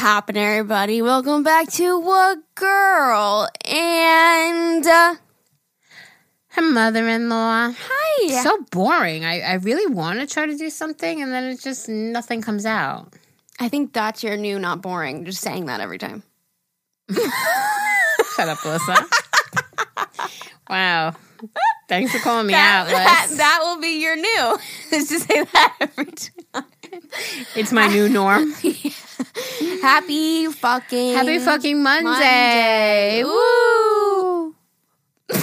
poppin', everybody? Welcome back to What Girl and uh, Her mother-in-law. hi. So boring. I, I really want to try to do something, and then it just nothing comes out. I think that's your new not boring. Just saying that every time. Shut up, Melissa. wow. Thanks for calling me That, out, that, that will be your new. Is to say that every time. It's my new norm. Happy fucking Happy fucking Monday. Monday. Woo!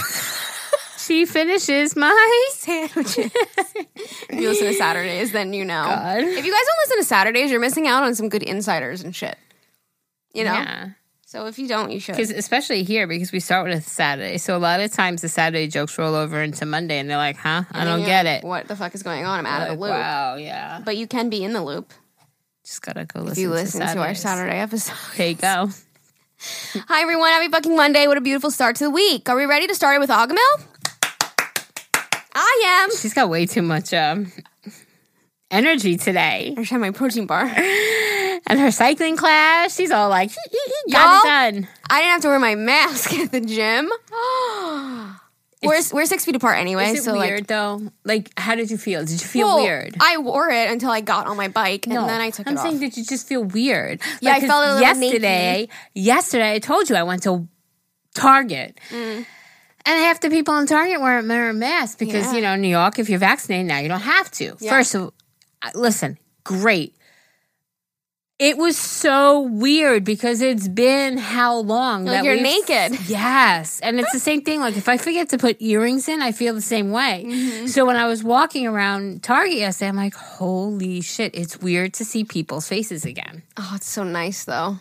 she finishes my sandwiches. if you listen to Saturdays, then you know. God. If you guys don't listen to Saturdays, you're missing out on some good insiders and shit. You know. Yeah. So if you don't, you should. Because especially here, because we start with a Saturday, so a lot of times the Saturday jokes roll over into Monday, and they're like, "Huh? I don't get like, it." What the fuck is going on? I'm out of the loop. Wow, yeah. But you can be in the loop Just gotta go listen. if you listen to, our Saturday episode. There you go. Hi everyone, happy fucking Monday. What a beautiful start to the week. Are we ready to start it with Agahmil? I am. She's got way too much um, energy today. I should have my protein bar. And her cycling class, she's all like, got it done. I didn't have to wear my mask at the gym. we're, we're six feet apart anyway, Is it so weird like though? Like, how did you feel? Did you feel well, weird? I wore it until I got on my bike, and then I took it. I'm it saying, off. did you just feel weird? Yeah, I felt a little yesterday. Yesterday, I told you I went to Target, Mm. and half the people in Target weren't wearing masks because Yeah. you know New York. If you're vaccinated now, you don't have to. Yeah. First of, uh, listen, great. It was so weird because it's been how long Like that you're naked. Yes, and it's the same thing. Like if I forget to put earrings in, I feel the same way. Mm-hmm. So when I was walking around Target yesterday, I'm like, holy shit! It's weird to see people's faces again. Oh, it's so nice though.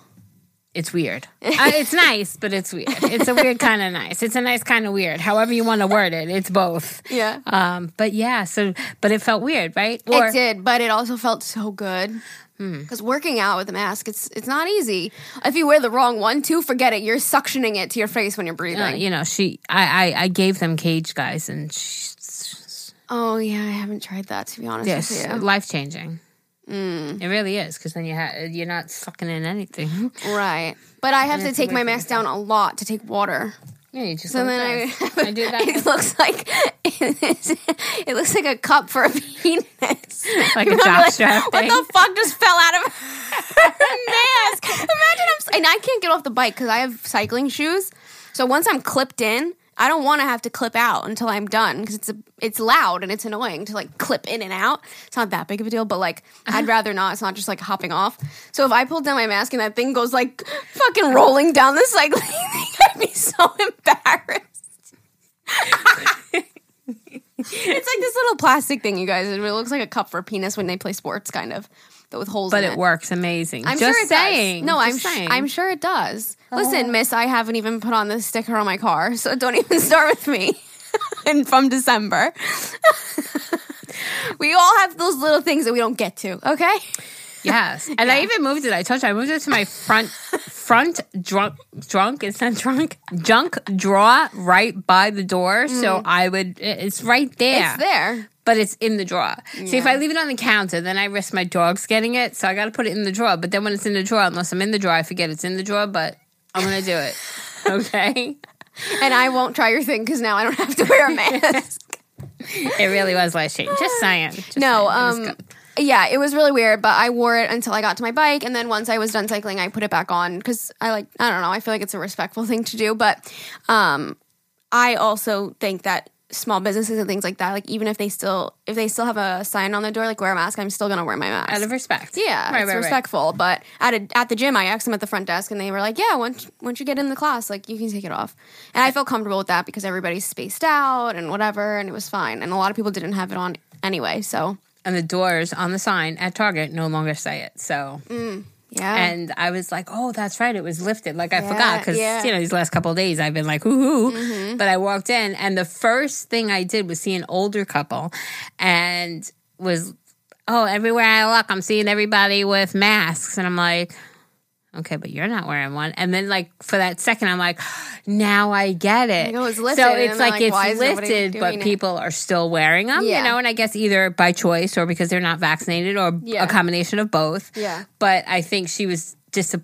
It's weird. uh, it's nice, but it's weird. It's a weird kind of nice. It's a nice kind of weird. However you want to word it, it's both. Yeah. Um, but yeah, so but it felt weird, right? it did, but it also felt so good. Hmm. Because working out with a mask, it's it's not easy. If you wear the wrong one, too, forget it. You're suctioning it to your face when you're breathing. uh, you know, she, I, I, I gave them cage guys, and she's, oh yeah, I haven't tried that to be honest yes, with you. life changing. Mm. It really is because then you ha- you're not sucking in anything. Right, but I have to take my mask down a lot to take water. Yeah, you just So then I. I do that It looks like it looks like a cup for a penis. like a Remember, jockstrap What thing. the fuck just fell out of her mask? Imagine I'm and I can't get off the bike because I have cycling shoes. So once I'm clipped in, I don't want to have to clip out until I'm done because it's a, it's loud and it's annoying to like clip in and out. It's not that big of a deal, but like I'd rather not. It's not just like hopping off. So if I pulled down my mask and that thing goes like fucking rolling down the cycling I'd be so embarrassed. it's like this little plastic thing, you guys. It looks like a cup for a penis when they play sports, kind of, but with holes. but in it works amazing. I'm just sure it saying. does. No, I'm sh- saying. Oh. I'm sure it does. Listen, Miss, I haven't even put on the sticker on my car, so don't even start with me. and from December, we all have those little things that we don't get to. Okay. Yes, and I even moved it. I told you I moved it to my front front drunk drunk. It's not drunk junk drawer right by the door. So I would. It's right there. Mm. It's there. But it's in the drawer. See, if I leave it on the counter, then I risk my dogs getting it. So I got to put it in the drawer. But then when it's in the drawer, unless I'm in the drawer, I forget it's in the drawer. But I'm gonna do it. Okay. And I won't try your thing because now I don't have to wear a mask. it really was life changing. Just saying. Just no, saying. Um, yeah, it was really weird, but I wore it until I got to my bike, and then once I was done cycling, I put it back on because I like I don't know, I feel like it's a respectful thing to do, but um, I also think that small businesses and things like that, like even if they still if they still have a sign on the door like wear a mask, I'm still gonna wear my mask. out of respect. yeah, right, it's right, right. respectful. But at a, at the gym, I asked them at the front desk, and they were like, "Yeah, once once you get in the class, like you can take it off." And I felt comfortable with that because everybody's spaced out and whatever, and it was fine. And a lot of people didn't have it on anyway, so And the doors on the sign at Target no longer say it. So, mm. Yeah. and I was like, oh, that's right, it was lifted. Like I forgot because yeah. Mm-hmm. you know these last couple of days I've been like, hoo hoo. But I walked in, and the first thing I did was see an older couple, and was oh, everywhere I look, I'm seeing everybody with masks, and I'm like. Okay, but you're not wearing one. And then, like for that second, I'm like, now I get it. Like, oh, it's lifted, So it's like, like, it's lifted, but it? people are still wearing them. Yeah. You know, and I guess either by choice or because they're not vaccinated or Yeah. a combination of both. Yeah. But I think she was dis-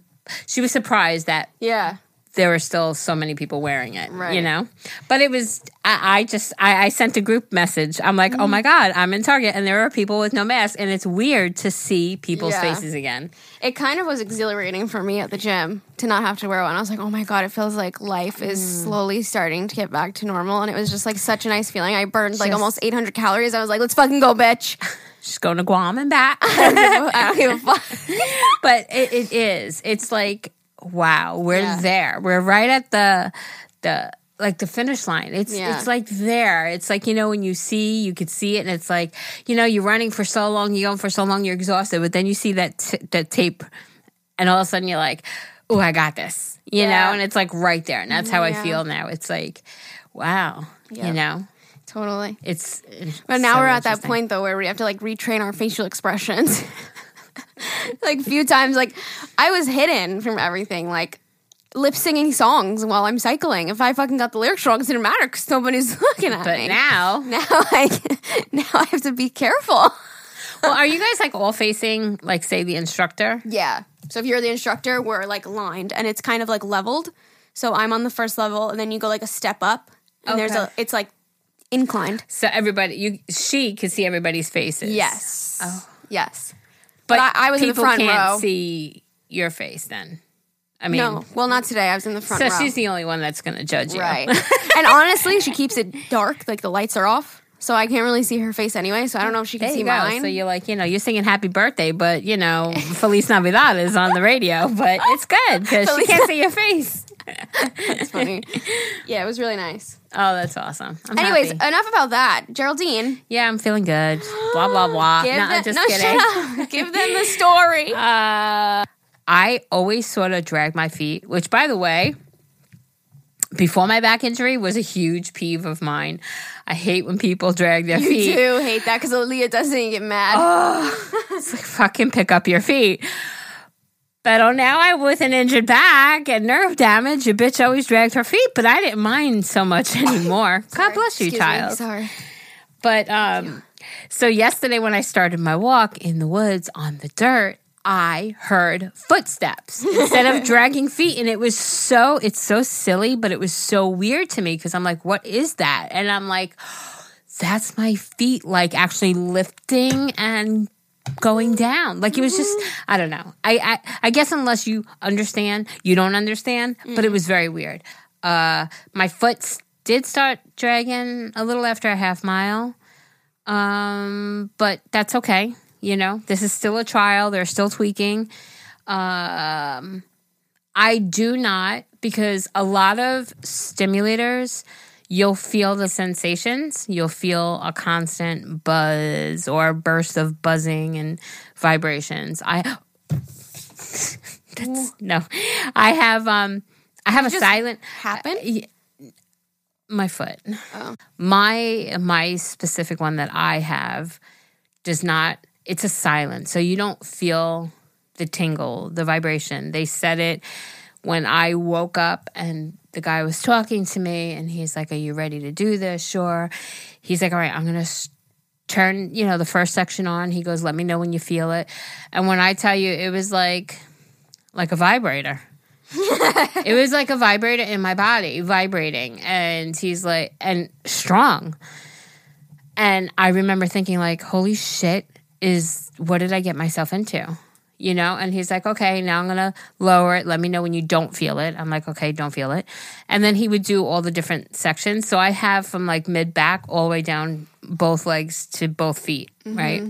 she was surprised that Yeah. There were still so many people wearing it, you know? But it was, I, I just, I, I sent a group message. I'm like, Mm-hmm. oh my God, I'm in Target and there are people with no mask. And it's weird to see people's Yeah. faces again. It kind of was exhilarating for me at the gym to not have to wear one. I was like, oh my God, it feels like life is Mm. slowly starting to get back to normal. And it was just like such a nice feeling. I burned like almost 800 calories. I was like, let's fucking go, bitch. Just going to Guam and back. I don't give a fuck. but it, it is. It's like, wow, we're Yeah. there. We're right at the, the, like the finish line. It's Yeah. it's like there. It's like you know when you see you could see it, and it's like you know you're running for so long, you're going for so long, you're exhausted, but then you see that t- that tape, and all of a sudden you're like, oh, I got this, you Yeah. know, and it's like right there, and that's how I feel now. It's like, wow, you know, Totally. it's. it's But now so we're at that point though where we have to like retrain our facial expressions. like a few times, like I was hidden from everything, like lip singing songs while I'm cycling. If I fucking got the lyrics wrong, it didn't matter because nobody's looking at But me. now, now I now I have to be careful. well, are you guys like all facing, like, say, the instructor? Yeah. So if you're the instructor, we're like lined and it's kind of like leveled. So I'm on the first level and then you go like a step up and there's a it's like inclined. So everybody, you, she could see everybody's faces. Yes. Oh. Yes. But, I- I was in the front can't row. see your face. Then, I mean, No. Well, not today. I was in the front so row. she's the only one that's going to judge you, Right. and honestly, she keeps it dark, like the lights are off. So I can't really see her face anyway. So I don't know if she can There see mine. So you're like, you know, you're singing Happy Birthday, but you know, Feliz Navidad is on the radio, but it's good because she can't see your face. It's funny. yeah, it was really nice. Oh, that's awesome. I'm Anyways, happy. enough about that. Geraldine. yeah, I'm feeling good. Blah blah blah. Give no, them, just no, kidding. Give them the story. Uh, I always sort of drag my feet, which, by the way, before my back injury was a huge peeve of mine. I hate when people drag their you feet. You do hate that because Aaliyah doesn't get mad. It's like fucking pick up your feet. But oh, now I with an injured back and nerve damage, a bitch always dragged her feet, but I didn't mind so much anymore. God bless you, Excuse me. child. Sorry. But um, so yesterday when I started my walk in the woods on the dirt, I heard footsteps instead of dragging feet, and it was so it's so silly, but it was so weird to me because I'm like, what is that? And I'm like, that's my feet like actually lifting and going down. Like it was just I don't know. I I, I guess unless you understand, you don't understand. But it was very weird. Uh, my foot did start dragging a little after a half mile. Um, but that's okay. You know, this is still a trial. They're still tweaking. Um, I do not because a lot of stimulators, you'll feel the sensations. You'll feel a constant buzz or a burst of buzzing and vibrations. I that's no. I have um I have a just silent Happen? y- my foot. Oh. My my specific one that I have does not it's a silent. So you don't feel the tingle, the vibration. They said it when I woke up and the guy was talking to me and he's like, "Are you ready to do this?" Sure. He's like, "All right, I'm going to turn, you know, the first section on." He goes, "Let me know when you feel it." And when I tell you it was like like a vibrator. it was like a vibrator in my body vibrating and he's like and strong and i remember thinking like holy shit is what did i get myself into you know and he's like okay now i'm gonna lower it let me know when you don't feel it i'm like okay don't feel it and then he would do all the different sections so i have from like mid back all the way down both legs to both feet mm-hmm. right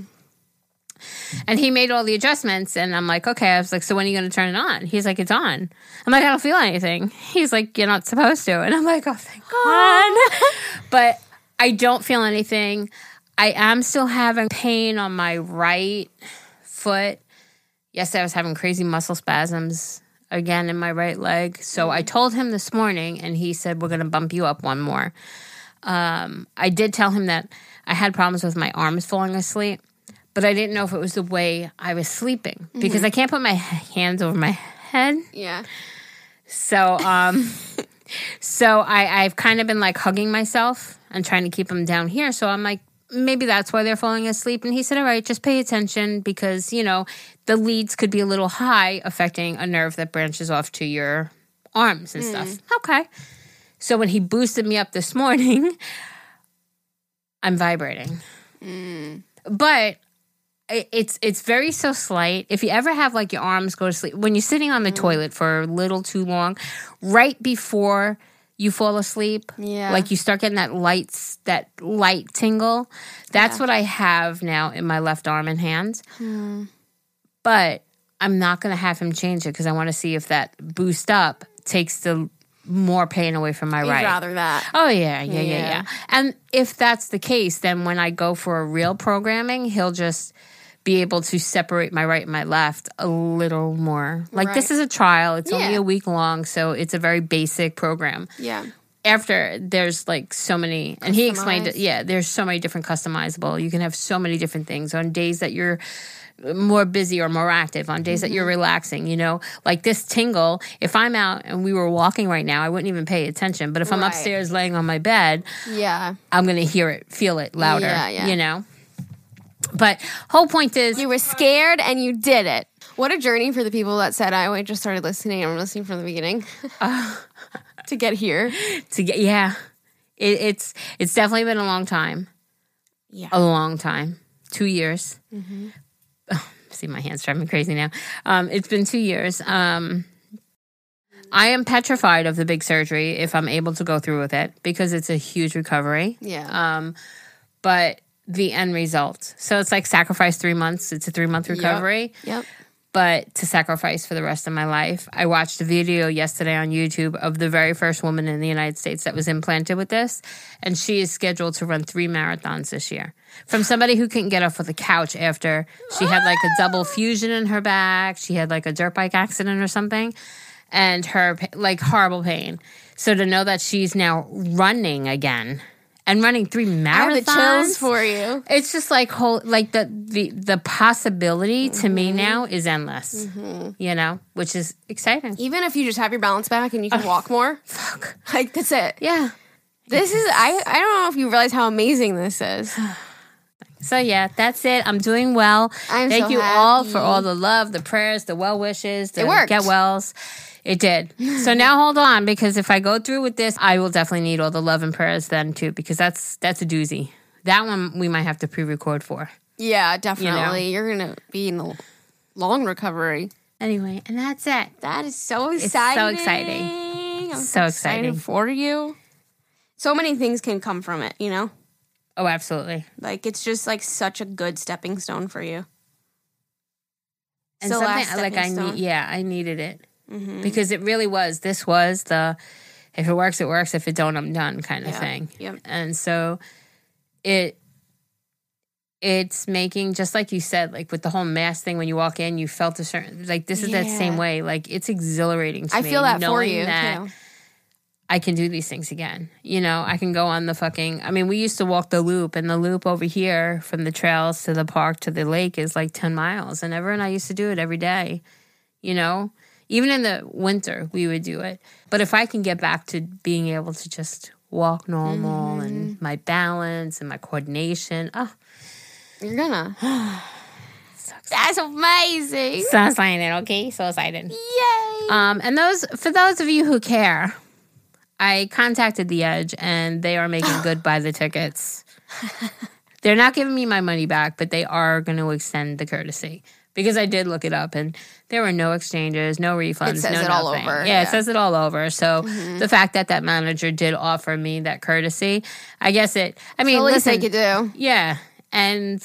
and he made all the adjustments, and I'm like, okay. I was like, so when are you going to turn it on? He's like, it's on. I'm like, I don't feel anything. He's like, you're not supposed to. And I'm like, oh, thank God. but I don't feel anything. I am still having pain on my right foot. Yesterday, I was having crazy muscle spasms again in my right leg. So I told him this morning, and he said, we're going to bump you up one more. Um, I did tell him that I had problems with my arms falling asleep but I didn't know if it was the way I was sleeping because I can't put my hands over my head. Yeah. So, um, so I, I've kind of been like hugging myself and trying to keep them down here. So I'm like, maybe that's why they're falling asleep. And he said, all right, just pay attention because, you know, the leads could be a little high, affecting a nerve that branches off to your arms and stuff. Mm. Okay. So when he boosted me up this morning, I'm vibrating. Mm. But it's it's very so slight. If you ever have like your arms go to sleep when you're sitting on the mm. toilet for a little too long, right before you fall asleep, Yeah. like you start getting that lights that light tingle. That's what I have now in my left arm and hand. Hmm. But I'm not going to have him change it because I want to see if that boost up takes the more pain away from my You'd right. rather that. Oh yeah, yeah, yeah, Yeah. yeah. And if that's the case, then when I go for a real programming, he'll just be able to separate my right and my left a little more. Like this is a trial. It's only a week long, so it's a very basic program. Yeah. After there's like so many and he explained it, yeah, there's so many different customizable. You can have so many different things on days that you're more busy or more active on days that Mm-hmm. you're relaxing, you know? Like this tingle, if I'm out and we were walking right now, I wouldn't even pay attention. But if I'm Right. upstairs laying on my bed, Yeah. I'm going to hear it, feel it louder, Yeah, yeah. you know? But whole point is, You were scared and you did it. What a journey for the people that said, I just started listening. I'm listening from the beginning to get here. to get, yeah, it, it's, it's definitely been a long time, Yeah. a long time, two years. Mm-hmm. see, my hands driving me crazy now. Um, it's been two years. Um, I am petrified of the big surgery if I'm able to go through with it because it's a huge recovery. Yeah. Um, but the end result. So it's like sacrifice three months. It's a three month recovery. Yep. but to sacrifice for the rest of my life. I watched a video yesterday on YouTube of the very first woman in the United States that was implanted with this, and she is scheduled to run three marathons this year. From somebody who couldn't get off of the couch after she had like a double fusion in her back, she had like a dirt bike accident or something, and her like horrible pain. So to know that she's now running again and running three marathons, I have the chills for you. it's just like whole like the the the possibility to me mm-hmm. now is endless. Mm-hmm. You know, which is exciting. Even if you just have your balance back and you can walk more, Fuck. like that's it. Yeah. This is I I don't know if you realize how amazing this is. So yeah, that's it. I'm doing well. I'm Thank so you all for all the love, the prayers, the well wishes, the get wells. It did. So now hold on because if I go through with this, I will definitely need all the love and prayers then too because that's that's a doozy. That one we might have to pre-record for. Yeah, definitely. You are gonna be in a long recovery. Anyway, and that's it. That is so exciting. so exciting. I'm So exciting. for you. So many things can come from it, you know? Oh, absolutely. Like it's just like such a good stepping stone for you. and the something last uh, like I stepping need, yeah, I needed it mm-hmm. because it really was. This was the if it works, it works. If it don't, I'm done kind of Yeah. thing. Yep. And so it it's making just like you said, like with the whole mask thing. When you walk in, you felt a certain like this is that same way. Like it's exhilarating to I me. feel that for you that too. I can do these things again. You know, I can go on the fucking. I mean, we used to walk the loop, and the loop over here from the trails to the park to the lake is like 10 miles. And Ever and I used to do it every day. You know, even in the winter, we would do it. But if I can get back to being able to just walk normal and my balance and my coordination, oh, You're gonna. That's amazing. So excited, okay? So excited. Yay. Um, and those for those of you who care, I contacted the Edge, and they are making good by the tickets. They're not giving me my money back, but they are going to extend the courtesy because I did look it up, and there were no exchanges, no refunds, It says no it all over, Yeah, yeah. it says it all over. So mm-hmm. the fact that that manager did offer me that courtesy, I guess it. I mean, the least listen, they could do. yeah. And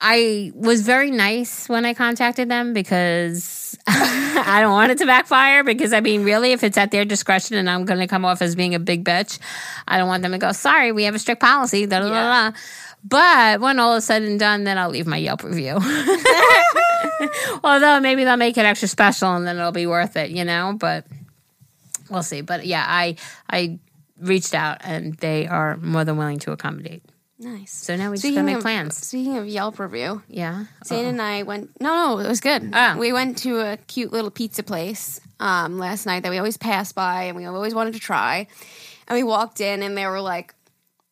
I was very nice when I contacted them because I don't want it to backfire. Because I mean, really, if it's at their discretion and I'm going to come off as being a big bitch, I don't want them to go, sorry, we have a strict policy. Da, da, da, Yeah. da. But when all is said and done, then I'll leave my Yelp review. Although maybe they'll make it extra special and then it'll be worth it, you know? But we'll see. But yeah, I I reached out and they are more than willing to accommodate. Nice. So now we just gotta make of, plans. Speaking of Yelp review, Yeah. Zane and I went. No, no, it was good. Oh. We went to a cute little pizza place um, last night that we always pass by and we always wanted to try. And we walked in and they were like,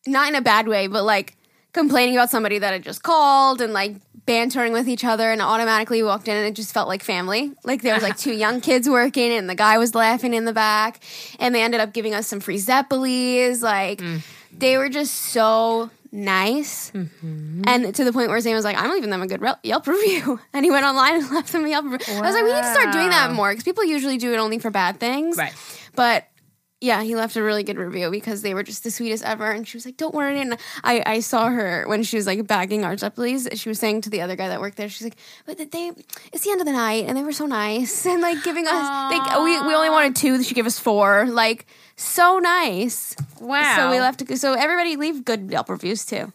not in a bad way, but like complaining about somebody that had just called and like bantering with each other and automatically walked in and it just felt like family. Like there was like two young kids working and the guy was laughing in the back and they ended up giving us some free Zeppelis. Like they were just so nice. Mm-hmm. And to the point where Sam was like, I'm leaving them a good Yelp review. And he went online and left them a Yelp review. I was like, we need to start doing that more because people usually do it only for bad things. Right. But yeah, he left a really good review because they were just the sweetest ever. And she was like, "Don't worry." And I, I saw her when she was like bagging our Zeppelis. She was saying to the other guy that worked there, she's like, "But they, it's the end of the night, and they were so nice and like giving us. Like we we only wanted two. She gave us four. Like so nice. Wow. So we left. So everybody leave good Yelp reviews too.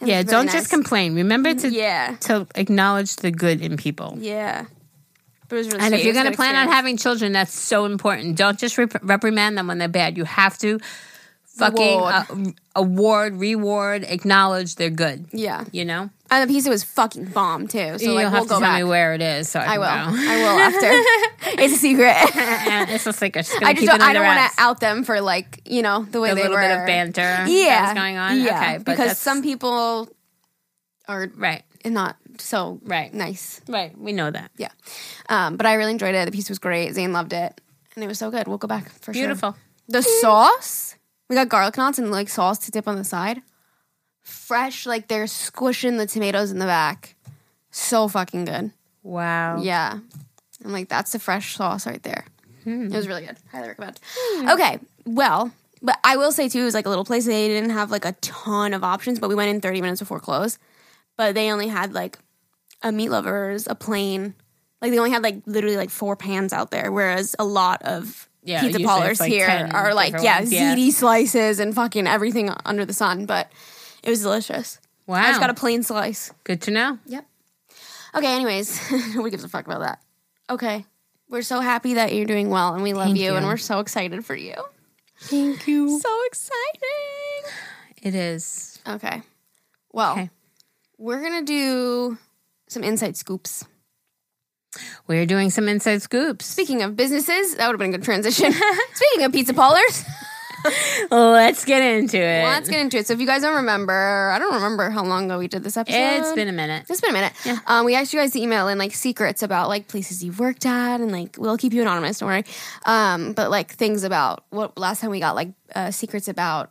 It Yeah, don't nice. just complain. Remember mm, to Yeah, to acknowledge the good in people. yeah. But it was really And sweet. if you're It was a going to plan on having children, that's so important. Don't just rep- reprimand them when they're bad. You have to fucking Reward. uh, award, reward, acknowledge they're good. yeah, You know, and the pizza was fucking bomb too. So you'll like have we'll to go tell back. me where it is, so I, I will. I will after. it's a secret. It's a secret. Just I just keep don't, I don't want to out them for like you know the way they were. A they little were. bit of banter Yeah, going on. Yeah, okay, because some people are right, and not so right, nice. right. We know that. Yeah, um, but I really enjoyed it. The piece was great. Zane loved it, and it was so good. We'll go back for sure. Beautiful. The sauce, we got garlic knots and like sauce to dip on the side. Fresh, like they're squishing the tomatoes in the back. So fucking good. Wow. Yeah. I'm like, that's the fresh sauce right there. Hmm. It was really good. Highly recommend. Okay. Well, but I will say too, it was like a little place. They didn't have like a ton of options, but we went in 30 minutes before close. But they only had like a meat lovers, a plain. Like they only had like literally like four pans out there, whereas a lot of Yeah, pizza parlors like, here are like yeah, ones, yeah. ziti slices and fucking everything under the sun. But it was delicious. Wow. I just got a plain slice. Good to know. Yep. Okay, anyways, nobody gives a fuck about that. Okay. We're so happy that you're doing well and we love Thank you, and we're so excited for you. Thank you. So exciting. It is. Okay. Well, Okay. we're going to do some inside scoops. We're doing some inside scoops. Speaking of businesses, that would have been a good transition. Speaking of pizza parlors, Let's get into it. let's get into it. So, if you guys don't remember, I don't remember how long ago we did this episode. It's been a minute. It's been a minute. Um, we asked you guys to email in like secrets about like places you've worked at, and like we'll keep you anonymous. Don't worry. Um, but like things about what last time we got like uh, secrets about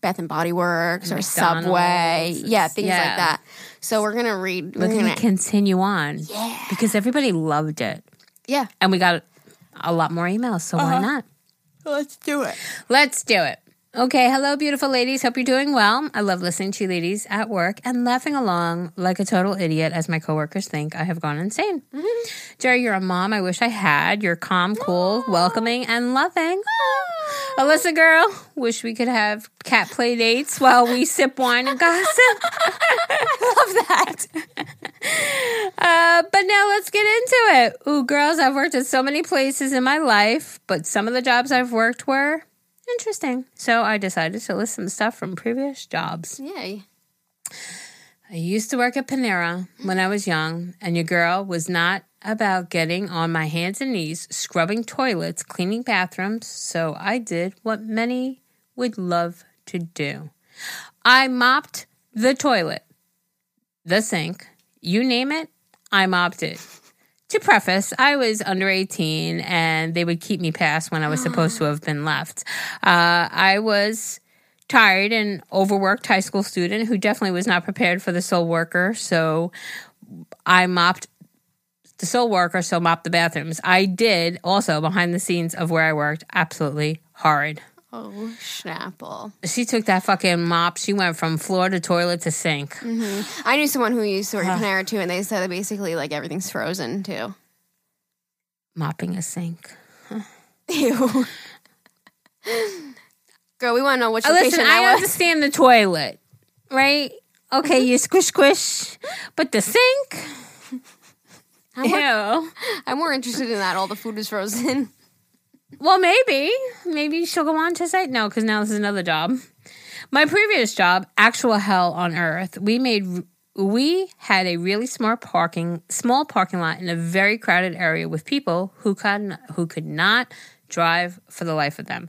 Bath and Body Works or McDonald's. Subway, yeah, things Yeah. like that. So we're gonna read. We're We're gonna, to continue on. Yeah. Because everybody loved it. yeah, And we got a lot more emails, so why uh-huh. not? let's do it. Let's do it. Okay, hello, beautiful ladies. Hope you're doing well. I love listening to you ladies at work and laughing along like a total idiot as my coworkers think I have gone insane. Geri, you're a mom I wish I had. You're calm, cool, welcoming, and loving. Alyssa, girl, wish we could have cat play dates while we sip wine and gossip. I Love that. Uh, but now let's get into it. Ooh, girls, I've worked at so many places in my life, but some of the jobs I've worked were interesting. So I decided to list some stuff from previous jobs. Yay. I used to work at Panera when I was young, and your girl was not about getting on my hands and knees, scrubbing toilets, cleaning bathrooms, so I did what many would love to do. I mopped the toilet, the sink, you name it, I mopped it. To preface, I was under 18 and they would keep me past when I was supposed to have been left. Uh, I was tired and overworked high school student who definitely was not prepared for the soul worker. So I mopped the soul worker, so mopped the bathrooms. I did also behind the scenes of where I worked, absolutely horrid. Oh, Schnapple. She took that fucking mop. She went from floor to toilet to sink. I knew someone who used to work at Panera too, and they said that basically like everything's frozen too. Mopping a sink. Ew. Girl, we want to know which Uh, location Listen, I was. understand the toilet, right? Okay, you squish squish, but the sink. Ew. I'm more interested in that. All the food is frozen. Well, maybe. Maybe she'll go on to say no, because now this is another job. My previous job, actual hell on earth. We made we had a really smart parking small parking lot in a very crowded area with people who could who could not drive for the life of them.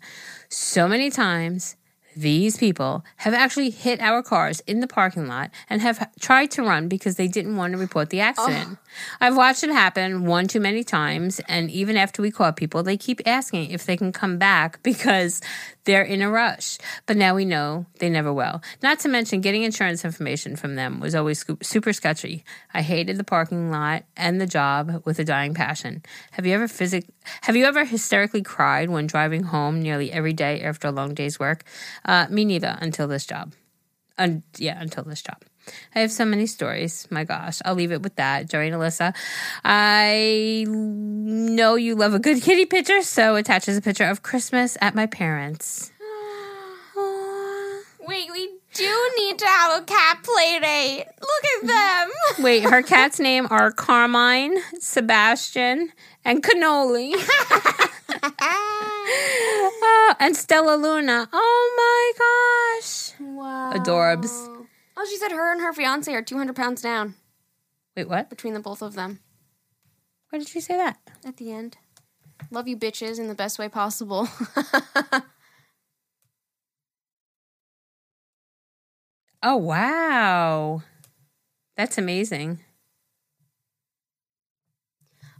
So many times These people have actually hit our cars in the parking lot and have tried to run because they didn't want to report the accident. Oh. I've watched it happen one too many times, and even after we call people, they keep asking if they can come back because they're in a rush. But now we know they never will. Not to mention, getting insurance information from them was always super sketchy. I hated the parking lot and the job with a dying passion. Have you ever physic- Have you ever hysterically cried when driving home nearly every day after a long day's work? Uh, me neither. Until this job. Un- yeah, until this job. I have so many stories. My gosh, I'll leave it with that. Joey and Alyssa, I know you love a good kitty picture, so attaches a picture of Christmas at my parents. Wait, we do need to have a cat play date. Look at them. Wait, her cat's name are Carmine, Sebastian, and Cannoli. oh, uh, and Stella Luna. Oh my gosh. Wow. Adorbs. Oh, she said her and her fiance are 200 pounds down Wait, what? between the both of them Why did she say that? at the end. Love you bitches in the best way possible. Oh, wow. That's amazing.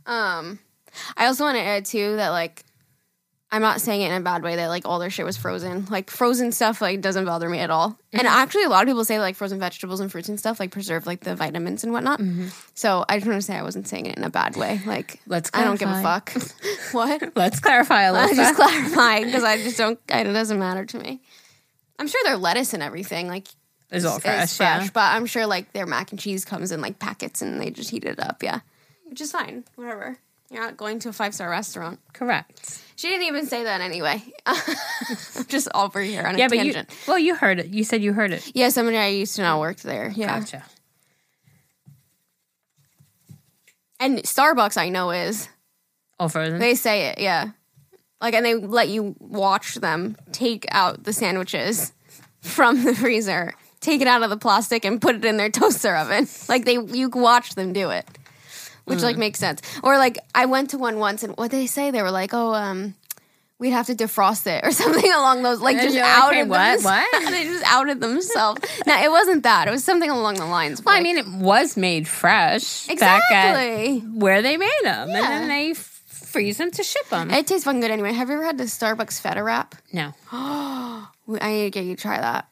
um, I also want to add too that like I'm not saying it in a bad way that like all their shit was frozen. Like frozen stuff like doesn't bother me at all. And mm-hmm. actually a lot of people say like frozen vegetables and fruits and stuff like preserve like the vitamins and whatnot. Mm-hmm. So I just want to say I wasn't saying it in a bad way. Like Let's I don't give a fuck. what? Let's clarify, a little. I just clarify because I just don't. It doesn't matter to me. I'm sure their lettuce and everything like It's all is fresh, fresh, yeah. but I'm sure like their mac and cheese comes in like packets and they just heat it up. Yeah, which is fine. Whatever. You're not going to a five star restaurant. Correct. She didn't even say that anyway. I'm just over here on a Yeah, but you, tangent. well, you heard it. You said you heard it. yeah, somebody I used to know worked there. Yeah, Gotcha. and Starbucks I know is All frozen. they say it. Yeah, like and they let you watch them take out the sandwiches from the freezer, take it out of the plastic, and put it in their toaster oven. Like they, you watch them do it, which Mm. like makes sense. Or like I went to one once, and what did they say? They were like, "Oh, um, we'd have to defrost it or something along those." Like And just like, outed "Hey, what? them- What?" they just outed themselves. now it wasn't that. It was something along the lines. well, I mean, it was made fresh back at exactly. where they made them, and Yeah. then they freeze them to ship them. It tastes fucking good anyway. Have you ever had the Starbucks feta wrap? no. I need to get you to try that.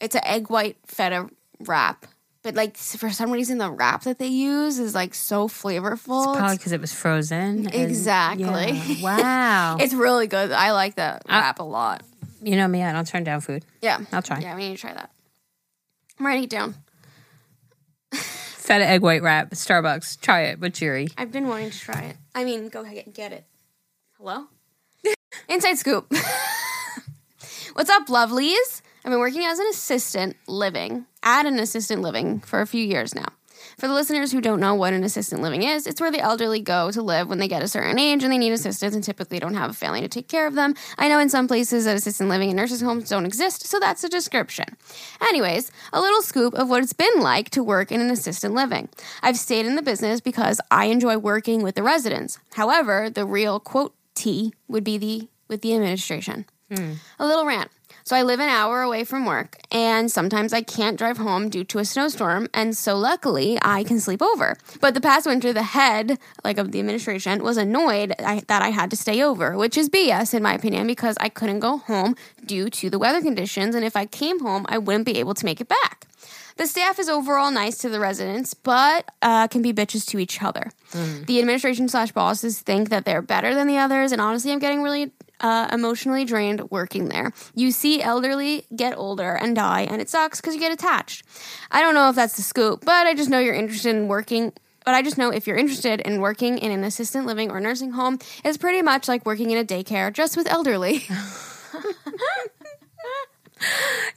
It's an egg white feta wrap, but like for some reason the wrap that they use is like so flavorful. Probably because it was frozen. and- Exactly. yeah. Wow. it's really good. I like that wrap a lot. you know me, I don't turn down food. Yeah, I'll try. Yeah, we need to try that. I'm writing it down. Feta egg white wrap, Starbucks. Try it with Geri. I've been wanting to try it. I mean, go ahead get it. Hello? Inside scoop. What's up, lovelies? I've been working as an assistant living at an assistant living for a few years now. For the listeners who don't know what an assistant living is, it's where the elderly go to live when they get a certain age and they need assistance and typically don't have a family to take care of them. I know in some places that assistant living and nurses' homes don't exist, so that's a description. Anyways, a little scoop of what it's been like to work in an assistant living. I've stayed in the business because I enjoy working with the residents. However, the real quote T would be the with the administration. Hmm. A little rant. So I live an hour away from work, and sometimes I can't drive home due to a snowstorm, and so luckily I can sleep over. But the past winter, the head, like of the administration, was annoyed I, that I had to stay over, which is BS in my opinion because I couldn't go home due to the weather conditions, and if I came home, I wouldn't be able to make it back. The staff is overall nice to the residents, but uh, can be bitches to each other. The administration slash bosses think that they're better than the others, and honestly, I'm getting really uh, emotionally drained working there. You see elderly get older and die, and it sucks because you get attached. I don't know if that's the scoop, but I just know you're interested in working. But I just know if you're interested in working in an assistant living or nursing home, it's pretty much like working in a daycare, just with elderly.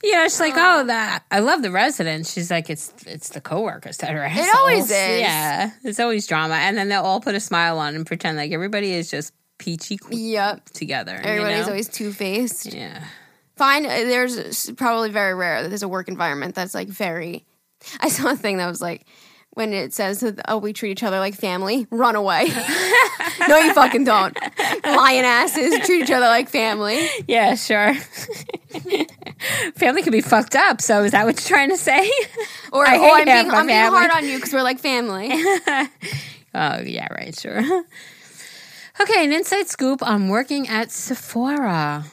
Yeah, she's like, oh, that I love the residents. She's like, it's it's the coworkers that are assholes. always is. Yeah, it's always drama, and then they'll all put a smile on and pretend like everybody is just peachy cool yep. together. you Everybody's know? always two faced. yeah. fine. uh, There's probably very rare that there's a work environment that's like very. I saw a thing that was like when it says, "Oh, we treat each other like family." Run away. no, you fucking don't. Lion asses treat each other like family. Yeah, sure. family can be fucked up. So is that what you're trying to say? Or I oh, I'm, being, I'm being hard on you because we're like family. Oh, yeah, right, sure. Okay, an inside scoop on working at Sephora.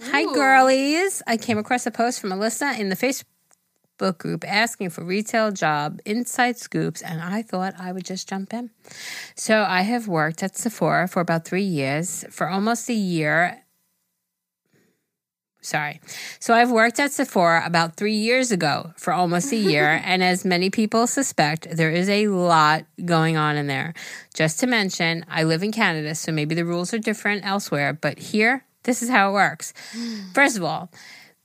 Hi, girlies. I came across a post from Alyssa in the Facebook group asking for retail job inside scoops, and I thought I would just jump in. So I have worked at Sephora for about three years. For almost a year, Sorry. So I've worked at Sephora about three years ago for almost a year. and as many people suspect, there is a lot going on in there. Just to mention, I live in Canada, so maybe the rules are different elsewhere. But here, this is how it works. First of all,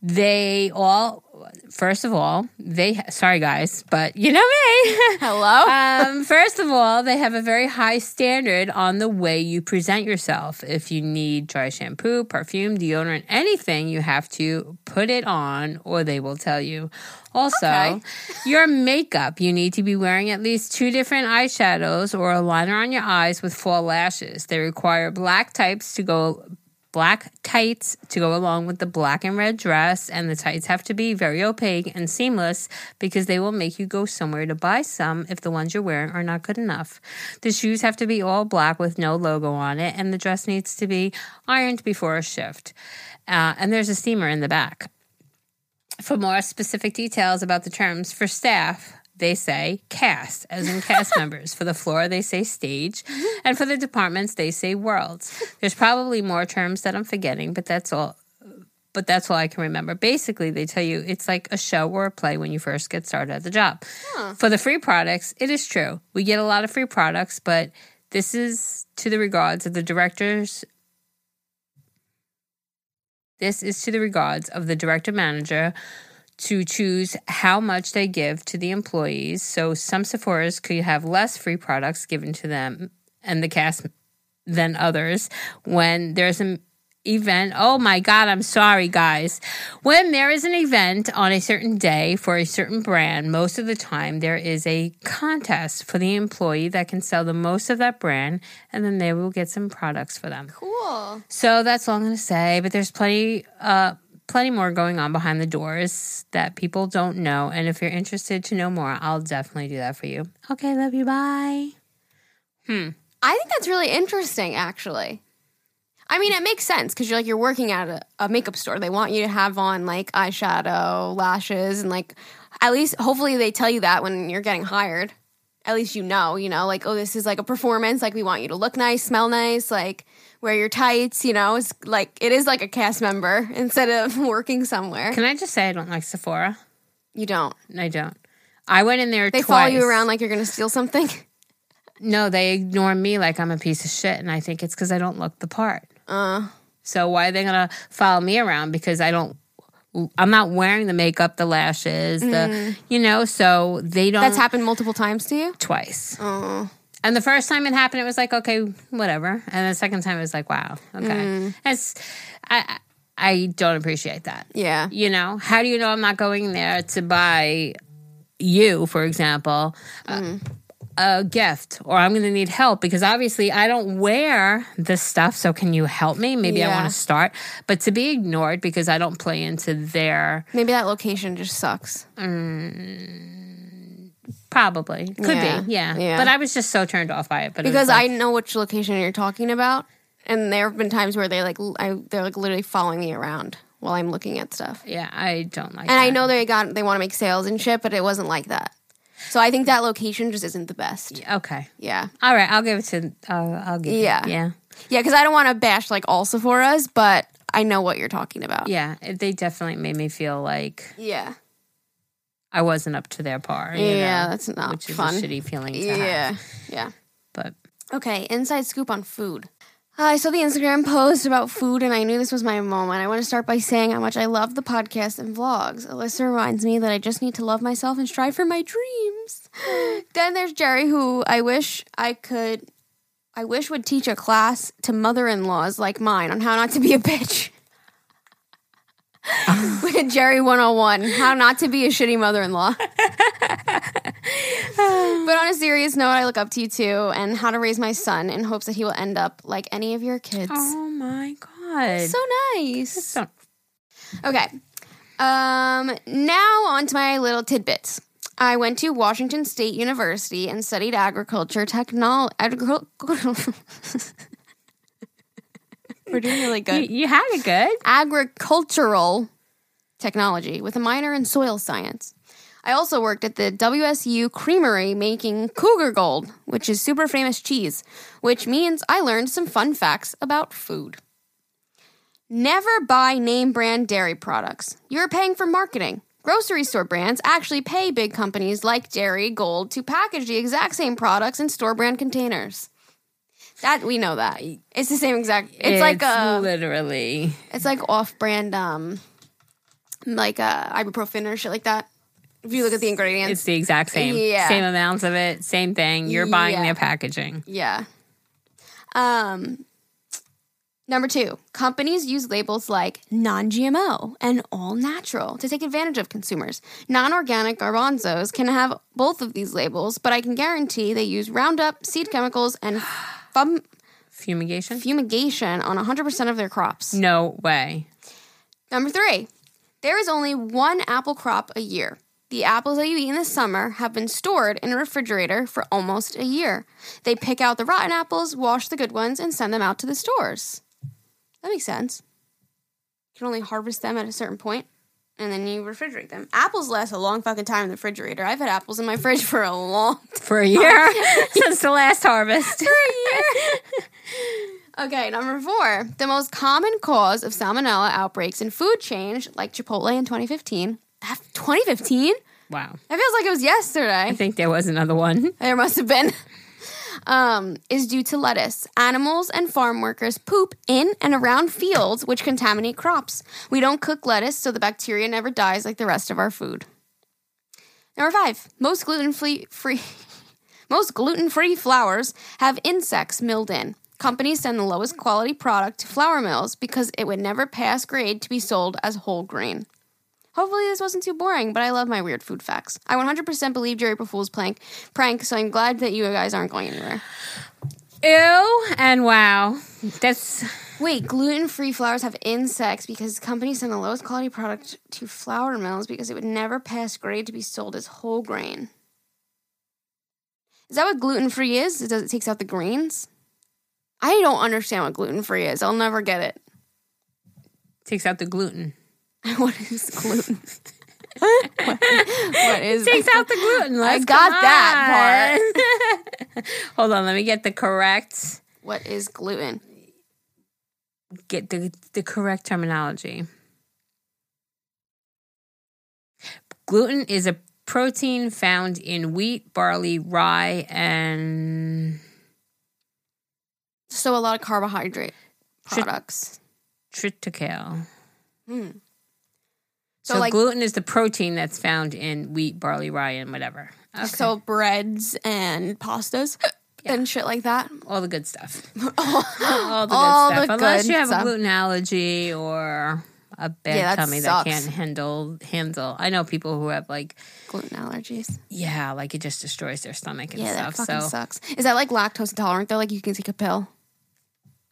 they all, first of all, they, sorry guys, but you know me. Hello. um, first of all, they have a very high standard on the way you present yourself. If you need dry shampoo, perfume, deodorant, anything, you have to put it on or they will tell you. Also, Okay. your makeup, you need to be wearing at least two different eyeshadows or a liner on your eyes with full lashes. They require black types to go black tights to go along with the black and red dress, and the tights have to be very opaque and seamless because they will make you go somewhere to buy some if the ones you're wearing are not good enough. The shoes have to be all black with no logo on it, and the dress needs to be ironed before a shift. Uh, and there's a steamer in the back. For more specific details about the terms for staff, they say cast, as in cast members. For the floor, they say stage. And for the departments, they say worlds. There's probably more terms that I'm forgetting, but that's all. But that's all I can remember. Basically, they tell you it's like a show or a play when you first get started at the job. For the free products, it is true. We get a lot of free products, but this is to the regards of the directors this is to the regards of the director manager to choose how much they give to the employees. So some Sephora's could have less free products given to them and the cast than others when there's an event. Oh my God, I'm sorry, guys. When there is an event on a certain day for a certain brand, most of the time there is a contest for the employee that can sell the most of that brand, and then they will get some products for them. cool. So that's all I'm going to say. But there's plenty, uh, plenty more going on behind the doors that people don't know. And if you're interested to know more, I'll definitely do that for you. Okay, love you. Bye. Hmm. I think that's really interesting, actually. I mean, it makes sense because you're like you're working at a, a makeup store. They want you to have on like eyeshadow, lashes, and like at least hopefully they tell you that when you're getting hired. At least you know, you know, like oh, this is like a performance. Like we want you to look nice, smell nice, like wear your tights. You know, it's like it is like a cast member instead of working somewhere. Can I just say I don't like Sephora? You don't. I don't. I went in there They twice. follow you around like you're gonna steal something. No, they ignore me like I'm a piece of shit, and I think it's because I don't look the part. Uh, So why are they gonna follow me around because I don't? I'm not wearing the makeup, the lashes, the you know. So they don't. that's happened multiple times to you. twice. Oh, And the first time it happened, it was like, okay, whatever. And the second time, it was like, wow, okay. Mm. It's, I, I don't appreciate that. yeah. You know, how do you know I'm not going there to buy you, for example, a, mm. a gift, or I'm going to need help because obviously I don't wear this stuff. So can you help me? Maybe I want to start, but to be ignored because I don't play into their Maybe that location just sucks. Mm. Probably could Yeah. be, yeah. Yeah. But I was just so turned off by it. But it because like- I know which location you're talking about, and there have been times where they like I, they're like literally following me around while I'm looking at stuff, yeah, I don't like. and I know they got they want to make sales and shit, but it wasn't like that. So I think that location just isn't the best. Okay. Yeah, All right, I'll give it to. Uh, I'll give. Yeah. It, yeah, yeah, because I don't want to bash like all Sephora's, but I know what you're talking about. yeah. They definitely made me feel like yeah, I wasn't up to their par. you yeah. know, That's not which is fun. a shitty feeling. Yeah, have. yeah. but Okay, inside scoop on food. Uh, I saw the Instagram post about food and I knew this was my moment. I want to start by saying how much I love the podcast and vlogs. Alyssa reminds me that I just need to love myself and strive for my dreams. then there's Geri, who I wish I could, I wish would teach a class to mother in laws like mine on how not to be a bitch. With Geri 101, how not to be a shitty mother in law. But on a serious note, I look up to you too, and how to raise my son in hopes that he will end up like any of your kids. oh my god, So nice. So- Okay. Um, now on to my little tidbits. I went to Washington State University and studied agriculture technology. We're doing really You, good. you had it good. Agricultural technology with a minor in soil science. I also worked at the WSU Creamery making Cougar Gold, which is super famous cheese, which means I learned some fun facts about food. Never buy name brand dairy products. You're paying for marketing. Grocery store brands actually pay big companies like Darigold to package the exact same products in store brand containers. That we know that. It's the same exact it's, like a literally. it's like off brand um like uh ibuprofen or shit like that. If you look at the ingredients. It's the exact same. Yeah. Same amounts of it, same thing. You're buying Yeah. their packaging. Yeah. Um number 2, companies use labels like non-GMO and all natural to take advantage of consumers. Non-organic garbanzos can have both of these labels, but I can guarantee they use Roundup, seed chemicals and fum- Fumigation? fumigation on 100% of their crops. No way. Number three, there is only one apple crop a year. The apples that you eat in the summer have been stored in a refrigerator for almost a year. They pick out the rotten apples, wash the good ones, and send them out to the stores. That makes sense. You can only harvest them at a certain point, and then you refrigerate them. Apples last a long fucking time in the refrigerator. I've had apples in my fridge for a long For a year since the last harvest. For a year. okay, number four. The most common cause of salmonella outbreaks in food change, like Chipotle in 2015. That 2015? Wow. That feels like it was yesterday. I think there was another one. There must have been. Um, is due to lettuce. Animals and farm workers poop in and around fields, which contaminate crops. We don't cook lettuce, so the bacteria never dies like the rest of our food. Number five. Most gluten free most gluten free flours have insects milled in. Companies send the lowest quality product to flour mills because it would never pass grade to be sold as whole grain. Hopefully, this wasn't too boring, but I love my weird food facts. I 100% believe Geri April Fool's prank, prank, so I'm glad that you guys aren't going anywhere. Ew and wow. That's Wait, gluten free flours have insects because companies send the lowest quality product to flour mills because it would never pass grade to be sold as whole grain. Is that what gluten free is? It does it takes out the grains? I don't understand what gluten free is. I'll never get it. takes out the gluten. what is gluten? what, what is Takes out the gluten. Let's got that on. Hold on, let me get the correct what is gluten? get the the correct terminology. Gluten is a protein found in wheat, barley, rye, and So a lot of carbohydrate products. triticale. Hmm. So, So, like gluten is the protein that's found in wheat, barley, rye, and whatever. Okay. so breads and pastas uh, and shit like that. all the good stuff. all the good All stuff. the Unless good you have stuff. a gluten allergy or a bad Yeah, that tummy sucks. that can't handle handle. I know people who have like Gluten allergies. yeah, like it just destroys their stomach and Yeah, that stuff. fucking So sucks. Is that like lactose intolerant though? Like you can take a pill?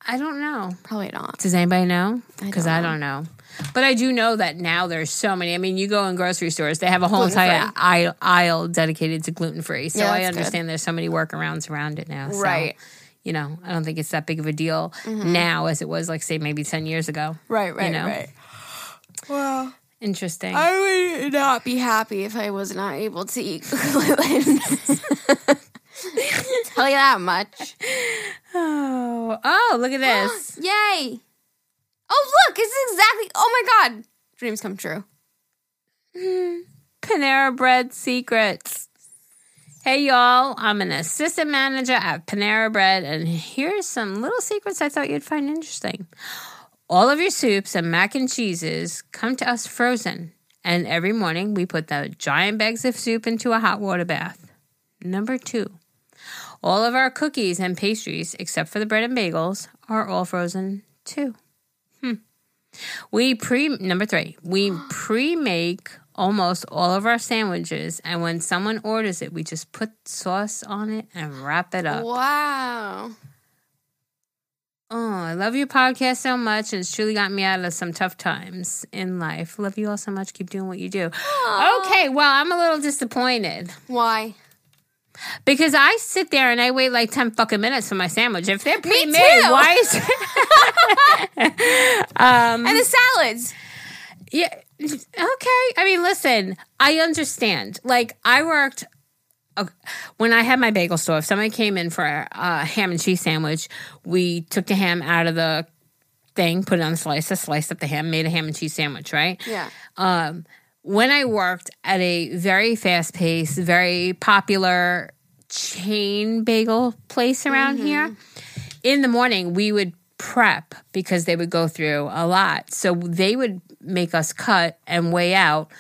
I don't know. Probably not. Does anybody know? Because don't I don't know. But I do know that now there's so many. I mean, you go in grocery stores, they have a whole Gluten-free. entire aisle, aisle dedicated to gluten free. So Yeah, I that's good. understand there's so many workarounds around it now. So, Right. You know, I don't think it's that big of a deal Mm-hmm. now as it was, like, say, maybe 10 years ago. Right, right, know? right. Well, Interesting. I would not be happy if I was not able to eat gluten. Tell you that much. oh, oh, look at this. Yay! Oh, look! It's exactly. Oh my god! Dreams come true. Hmm. Panera Bread Secrets. Hey y'all, I'm an assistant manager at Panera Bread, and here's some little secrets I thought you'd find interesting. All of your soups and mac and cheeses come to us frozen, and every morning we put the giant bags of soup into a hot water bath. Number two, all of our cookies and pastries, except for the bread and bagels, are all frozen too. We pre number three, we pre-make almost all of our sandwiches, and when someone orders it, we just put sauce on it and wrap it up. Wow. Oh, I love your podcast so much, and it's truly got me out of some tough times in life. Love you all so much. Keep doing what you do. Okay, well, I'm a little disappointed Why? Because I sit there and I wait like 10 fucking minutes for my sandwich. If they're pre made, why is it? And the salads. Yeah. Okay. I mean, listen, I understand. Like, I worked okay, when I had my bagel store. If somebody came in for a, a ham and cheese sandwich, we took the ham out of the thing, put it on a slicer, sliced up the ham, made a ham and cheese sandwich, right? Yeah. Um, when I worked at a very fast paced, very popular chain bagel place around mm-hmm. here, in the morning we would prep because they would go through a lot. So they would make us cut and weigh out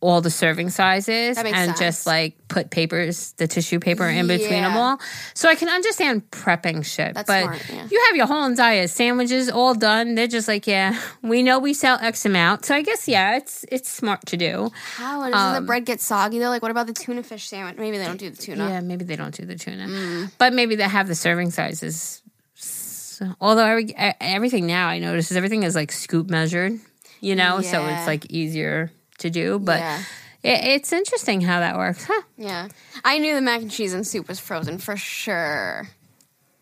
all the serving sizes and sense. just like put papers, the tissue paper in between them all. So I can understand prepping shit. That's but smart, yeah. you have your whole entire sandwiches all done. They're just like, yeah, we know we sell X amount. So I guess yeah, it's it's smart to do. How does the bread get soggy though? Like, what about the tuna fish sandwich? Maybe they don't do the tuna. Yeah, maybe they don't do the tuna, Mm. but maybe they have the serving sizes. So, although every, everything now I notice is everything is like scoop measured, you know, so it's like easier to do. But Yeah. it, it's interesting how that works, huh? Yeah. I knew the mac and cheese and soup was frozen for sure.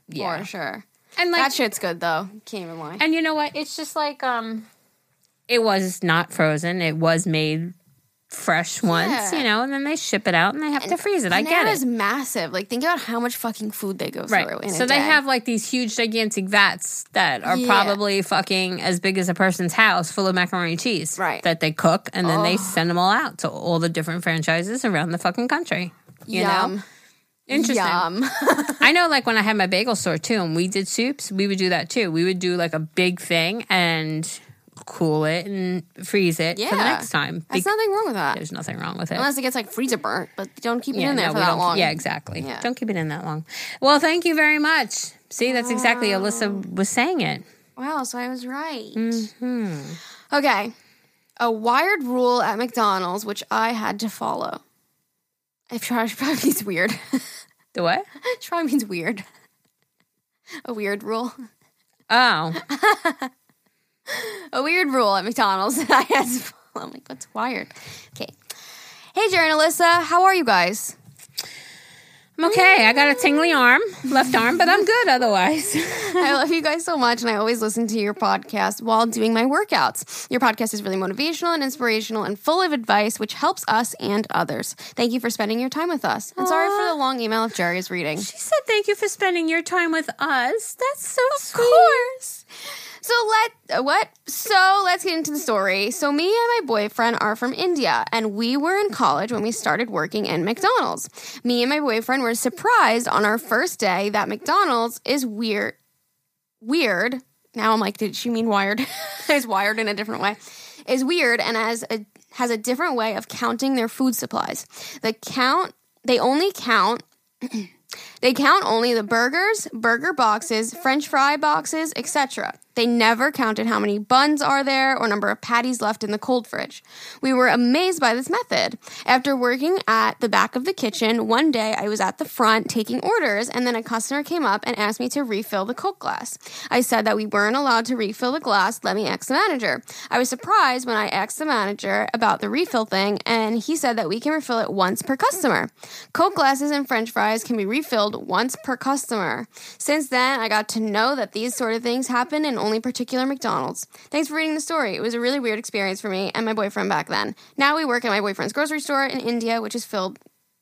Yeah. For sure. And like, that shit's good though. Can't even lie. and you know what? It's just like um, it was not frozen. It was made fresh once, Yeah. you know, and then they ship it out and they have to freeze it. I get Panera's it. massive. Like, think about how much fucking food they go Right. through. In So they day. have like these huge, gigantic vats that are Yeah. probably fucking as big as a person's house full of macaroni and cheese. Right. That they cook and then they send them all out to all the different franchises around the fucking country. You Yum. know? Interesting. Yum. I know like when I had my bagel store too and we did soups, we would do that too. We would do like a big thing and cool it and freeze it for the next time. There's nothing wrong with that. There's nothing wrong with it. Unless it gets like freezer burnt, but don't keep it in there no, for that long. Yeah, exactly. Yeah. Don't keep it in that long. Well, thank you very much. See, that's exactly Alyssa was saying it. Wow, so I was right. Hmm. Okay. A wired rule at McDonald's, which I had to follow. It probably probably means weird. The what? it probably means weird. A weird rule. Oh, A weird rule at McDonald's that I had to follow. I'm like, what's wired? Okay. Hey, Jared and Alyssa, how are you guys? I'm okay. I got a tingly arm, left arm, but I'm good otherwise. I love you guys so much, and I always listen to your podcast while doing my workouts. Your podcast is really motivational and inspirational and full of advice, which helps us and others. Thank you for spending your time with us. And sorry for the long email if Geri is reading. she said, "Thank you for spending your time with us." That's so sweet. Of course. So let uh, what? So let's get into the story. So me and my boyfriend are from India, and we were in college when we started working in McDonald's. Me and my boyfriend were surprised on our first day that McDonald's is weird. Weird. Now I'm like, did she mean wired? is wired in a different way. Is weird and has a has a different way of counting their food supplies. The count they only count they count only the burgers, burger boxes, french fry boxes, etc. They never counted how many buns are there or number of patties left in the cold fridge. We were amazed by this method. After working at the back of the kitchen, one day I was at the front taking orders and then a customer came up and asked me to refill the Coke glass. I said that we weren't allowed to refill the glass, let me ask the manager. I was surprised when I asked the manager about the refill thing and he said that we can refill it once per customer. Coke glasses and french fries can be refilled once per customer. Since then, I got to know that these sort of things happen in only particular McDonald's. Thanks for reading the story. It was a really weird experience for me and my boyfriend back then. Now we work at my boyfriend's grocery store in India, which is filled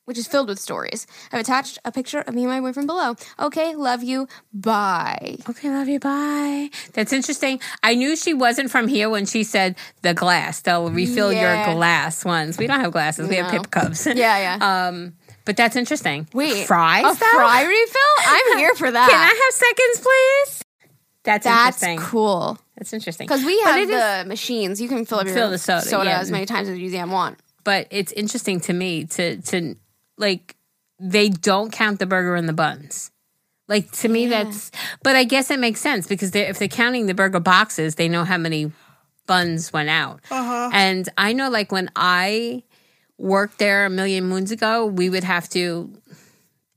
which is filled with stories. I've attached a picture of me and my boyfriend below. Okay, love you. Bye. Okay, love you. Bye. That's interesting. I knew she wasn't from here when she said the glass. They'll refill Yeah. your glass ones. We don't have glasses. We have pip cups. Yeah, yeah. Um, but that's interesting. Wait, fries. A though? fry refill? I'm here for that. Can I have seconds, please? That's, That's interesting. cool. That's interesting. Because we have it is- the machines. You can fill up your Fill the soda, yeah. as many times as you damn want. but it's interesting to me to to like they don't count the burger and the buns. Like to me, that's. But I guess it makes sense because they if they're counting the burger boxes, they know how many buns went out. Uh-huh. And I know, like when I worked there a million moons ago, we would have to.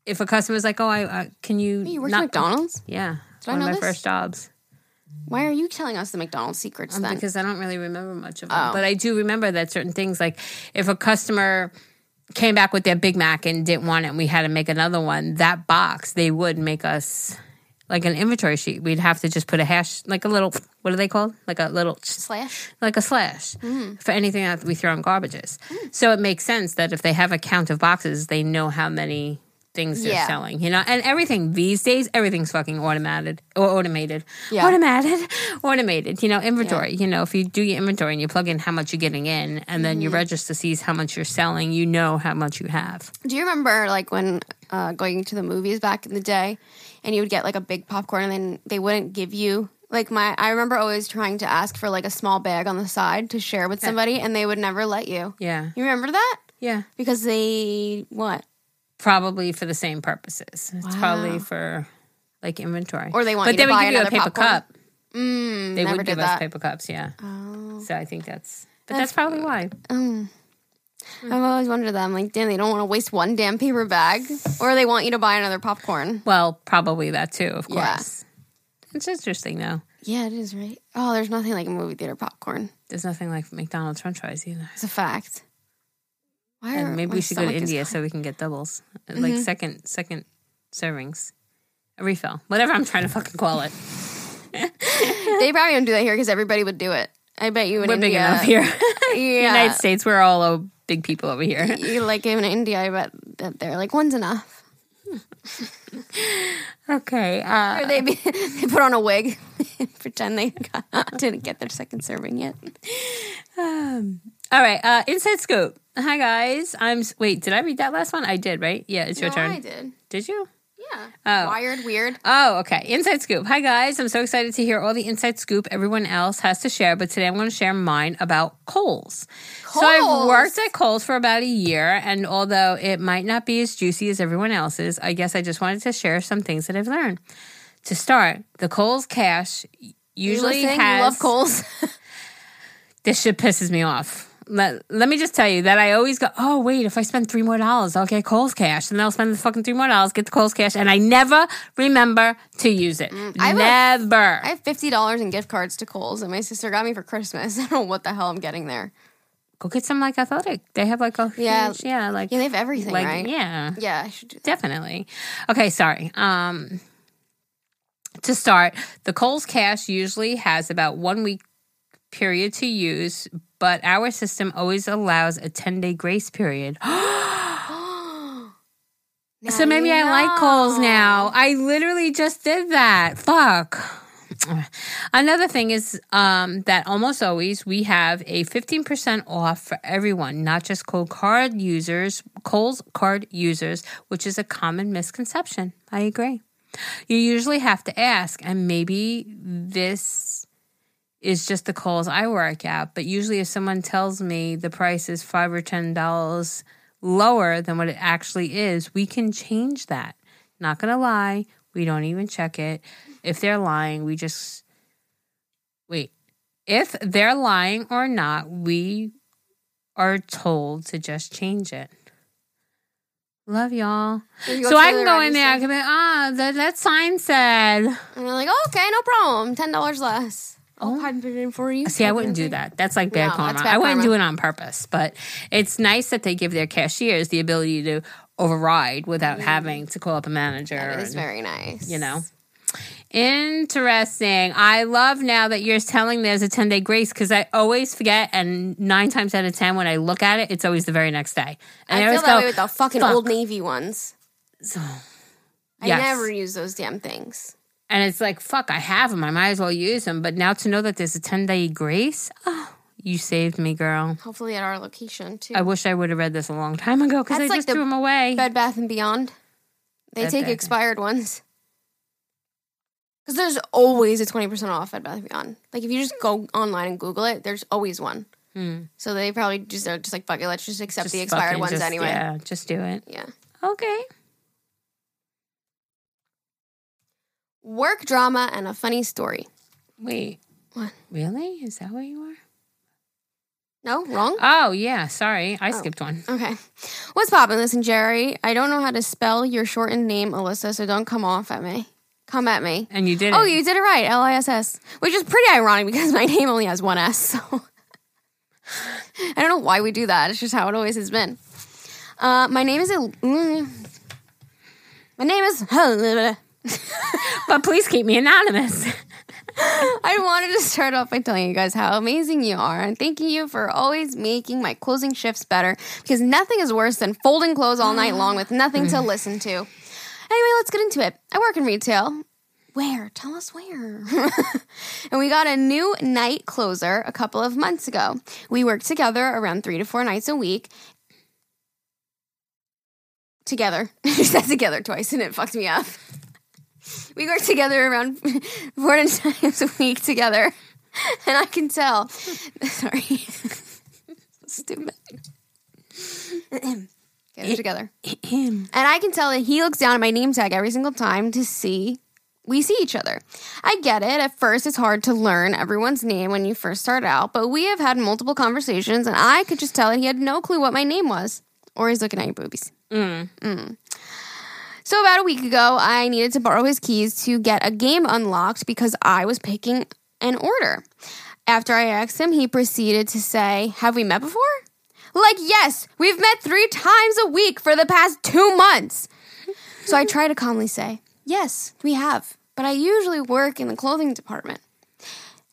If a customer was like, "Oh, I uh, can you?" You work not- at McDonald's? Yeah, Did I One know of my this? first jobs. Why are you telling us the McDonald's secrets Um, then? because I don't really remember much of them. Oh. But I do remember that certain things, like if a customer came back with their Big Mac and didn't want it and we had to make another one, that box, they would make us like an inventory sheet. We'd have to just put a hash, like a little, what are they called? Like a little, Slash. like a slash Mm. for anything that we throw in garbages. So it makes sense that if they have a count of boxes, they know how many things they're Yeah. selling, you know? And everything these days, everything's fucking automated or automated. Yeah. Automated, automated, you know, inventory. You know, if you do your inventory and you plug in how much you're getting in and then Mm-hmm. your register sees how much you're selling, you know how much you have. Do you remember like when uh, going to the movies back in the day, and you would get like a big popcorn, and then they wouldn't give you like my. I remember always trying to ask for like a small bag on the side to share with somebody, and they would never let you. Yeah. You remember that? Yeah. Because they what? Probably for the same purposes. It's Wow. probably for like inventory. Or they want but they to would buy give you a paper popcorn? cup. Mm, They would give us paper cups, yeah. Oh. So I think that's, but that's, probably why. Mm. I've always wondered that. I'm like, damn, they don't want to waste one damn paper bag, or they want you to buy another popcorn. Well, probably that too, of Yeah. course. It's interesting though. Yeah, it is right. Oh, there's nothing like a movie theater popcorn. There's nothing like McDonald's French fries either. It's a fact. Why are And maybe we should go to India so we can get doubles, Mm-hmm. like second second servings, a refill, whatever I'm trying to fucking call it. They probably don't do that here because everybody would do it. I bet you in We're India. big enough here. Yeah. United States, we're all big people over here. You like in India, I bet that they're like one's enough. Okay. Uh, Or they be, they put on a wig, pretend they got, didn't get their second serving yet. all right. Uh, inside scoop. Hi guys. I'm. Wait, did I read that last one? I did, right? Yeah, it's your no, turn. I did. Did you? Yeah. Oh. Wired, weird. Oh, okay. Inside scoop. Hi, guys. I'm so excited to hear all the inside scoop everyone else has to share, but today I'm going to share mine about Kohl's. So I've worked at Kohl's for about a year, and although it might not be as juicy as everyone else's, I guess I just wanted to share some things that I've learned. To start, the Kohl's cash usually has. you love Kohl's. This shit pisses me off. Let, let me just tell you that I always go, oh, wait, if I spend three more dollars, I'll get Kohl's cash. And then I'll spend the fucking three more dollars, get the Kohl's cash. And I never remember to use it. Mm, I never. I have fifty dollars in gift cards to Kohl's that my sister got me for Christmas. I don't know what the hell I'm getting there. Go get some like athletic. They have like a Yeah. huge, yeah, like, Yeah, they have everything, like, right? yeah, Yeah, I should do that. definitely. Okay, sorry. Um, to start, the Kohl's cash usually has about one week period to use, but our system always allows a 10 day grace period. So maybe I like Kohl's now. I literally just did that. Fuck. Another thing is um, that almost always we have a 15% off for everyone, not just Kohl card users, Kohl's card users, which is a common misconception. I agree. You usually have to ask, and maybe this is just the Kohl's I work at, but usually if someone tells me the price is five or ten dollars lower than what it actually is, we can change that. Not gonna lie, we don't even check it. If they're lying, we just wait. If they're lying or not, we are told to just change it. Love y'all. So I can go in there. I can be ah, that that sign said. And they're like, oh, okay, no problem. Ten dollars less. I'll put it in for you. See, I wouldn't do that. That's like bad No, karma. bad I wouldn't karma. do it on purpose, but it's nice that they give their cashiers the ability to override without mm. having to call up a manager. That is and- very nice. you know. Interesting. I love now that you're telling there's a 10 day grace because I always forget, and nine times out of 10, when I look at it, it's always the very next day. And I, feel always that go, way with the fucking "Fuck." old Navy ones. So- I never use those damn things. And it's like, fuck, I have them. I might as well use them. But now to know that there's a 10 day grace, oh, you saved me, girl. Hopefully at our location too. I wish I would have read this a long time ago because I like just the threw them away. Bed Bath and Beyond. They Bed take Bath. expired ones. Because there's always a 20% off at Bath and Beyond. Like if you just go online and Google it, there's always one. Hmm. So they probably just are just like, fuck it, let's just accept Just the expired ones just- anyway. Yeah, just do it. Yeah. Okay. Work drama and a funny story. Wait. What? Really? Is that what you are? No, wrong? Oh, yeah. Sorry. I Oh. skipped one. Okay. What's poppin'? Listen, Geri, I don't know how to spell your shortened name, Alyssa, so don't come off at me. Come at me. and you did it. Oh, it. you did it right. L I S S, which is pretty ironic because my name only has one S. So I don't know why we do that. It's just how it always has been. Uh, my name is. Mm. my name is. but please keep me anonymous. I wanted to start off by telling you guys how amazing you are and thanking you for always making my closing shifts better because nothing is worse than folding clothes all night long with nothing to listen to. Anyway, let's get into it. I work in retail. Where? Tell us where. and we got a new night closer a couple of months ago. We work together around three to four nights a week. Together. she said together twice and it fucked me up. We work together around four times a week together. And I can tell. Sorry. Stupid. Get it together. And I can tell that he looks down at my name tag every single time to see we see each other. I get it. At first, it's hard to learn everyone's name when you first start out, but we have had multiple conversations, and I could just tell that he had no clue what my name was. Or he's looking at your boobies. Mm. So, about a week ago, I needed to borrow his keys to get a game unlocked because I was picking an order. After I asked him, he proceeded to say, Have we met before? Like, yes, we've met three times a week for the past two months. So I try to calmly say, Yes, we have, but I usually work in the clothing department.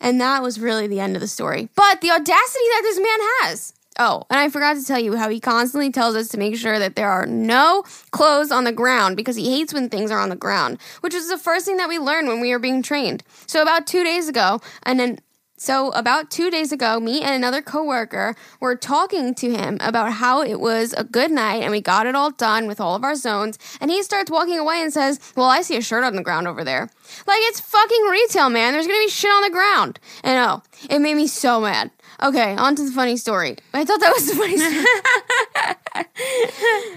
And that was really the end of the story. But the audacity that this man has. Oh, and I forgot to tell you how he constantly tells us to make sure that there are no clothes on the ground because he hates when things are on the ground, which is the first thing that we learned when we were being trained. So about 2 days ago, and then so about 2 days ago, me and another coworker were talking to him about how it was a good night and we got it all done with all of our zones, and he starts walking away and says, "Well, I see a shirt on the ground over there." Like it's fucking retail, man. There's going to be shit on the ground. And oh, it made me so mad. Okay, on to the funny story. I thought that was the funny story.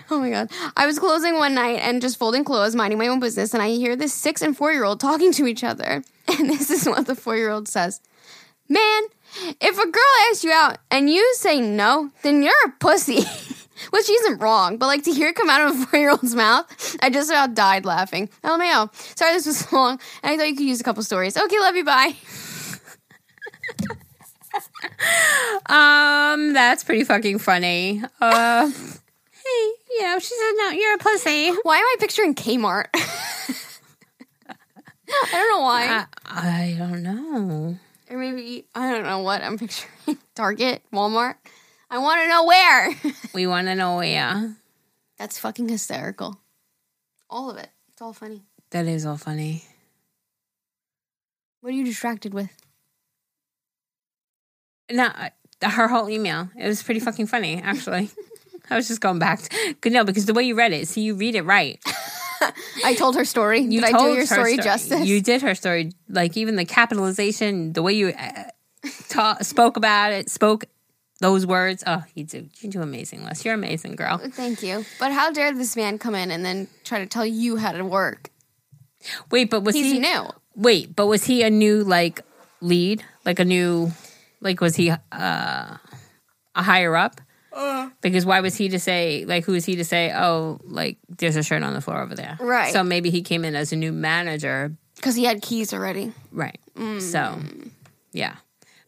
oh my god. I was closing one night and just folding clothes, minding my own business, and I hear this six and four year old talking to each other. And this is what the four year old says Man, if a girl asks you out and you say no, then you're a pussy. Which isn't wrong, but like to hear it come out of a four year old's mouth, I just about died laughing. LMAO. Sorry this was long, and I thought you could use a couple stories. Okay, love you, bye. Um, that's pretty fucking funny. Uh, hey, you know, she said, no, you're a pussy. Why am I picturing Kmart? I don't know why. I, I don't know. or maybe, I don't know what I'm picturing. Target, Walmart. I want to know where. We want to know where. That's fucking hysterical. All of it. It's all funny. That is all funny. What are you distracted with? No, her whole email. It was pretty fucking funny, actually. I was just going back. To, good, no, because the way you read it, see, you read it right. I told her story. You Did I do your her story, justice? You did her story, like even the capitalization, the way you uh, ta- spoke about it, spoke those words. Oh, you do. You do amazing, Les. You're amazing, girl. Thank you. But how dare this man come in and then try to tell you how to work? Wait, but was He's he new. Wait, but was he a new like lead? Like a new like was he uh a higher up? Because why was he to say like who is he to say, Oh, like there's a shirt on the floor over there. Right. So maybe he came in as a new manager. Because he had keys already. Right. So yeah.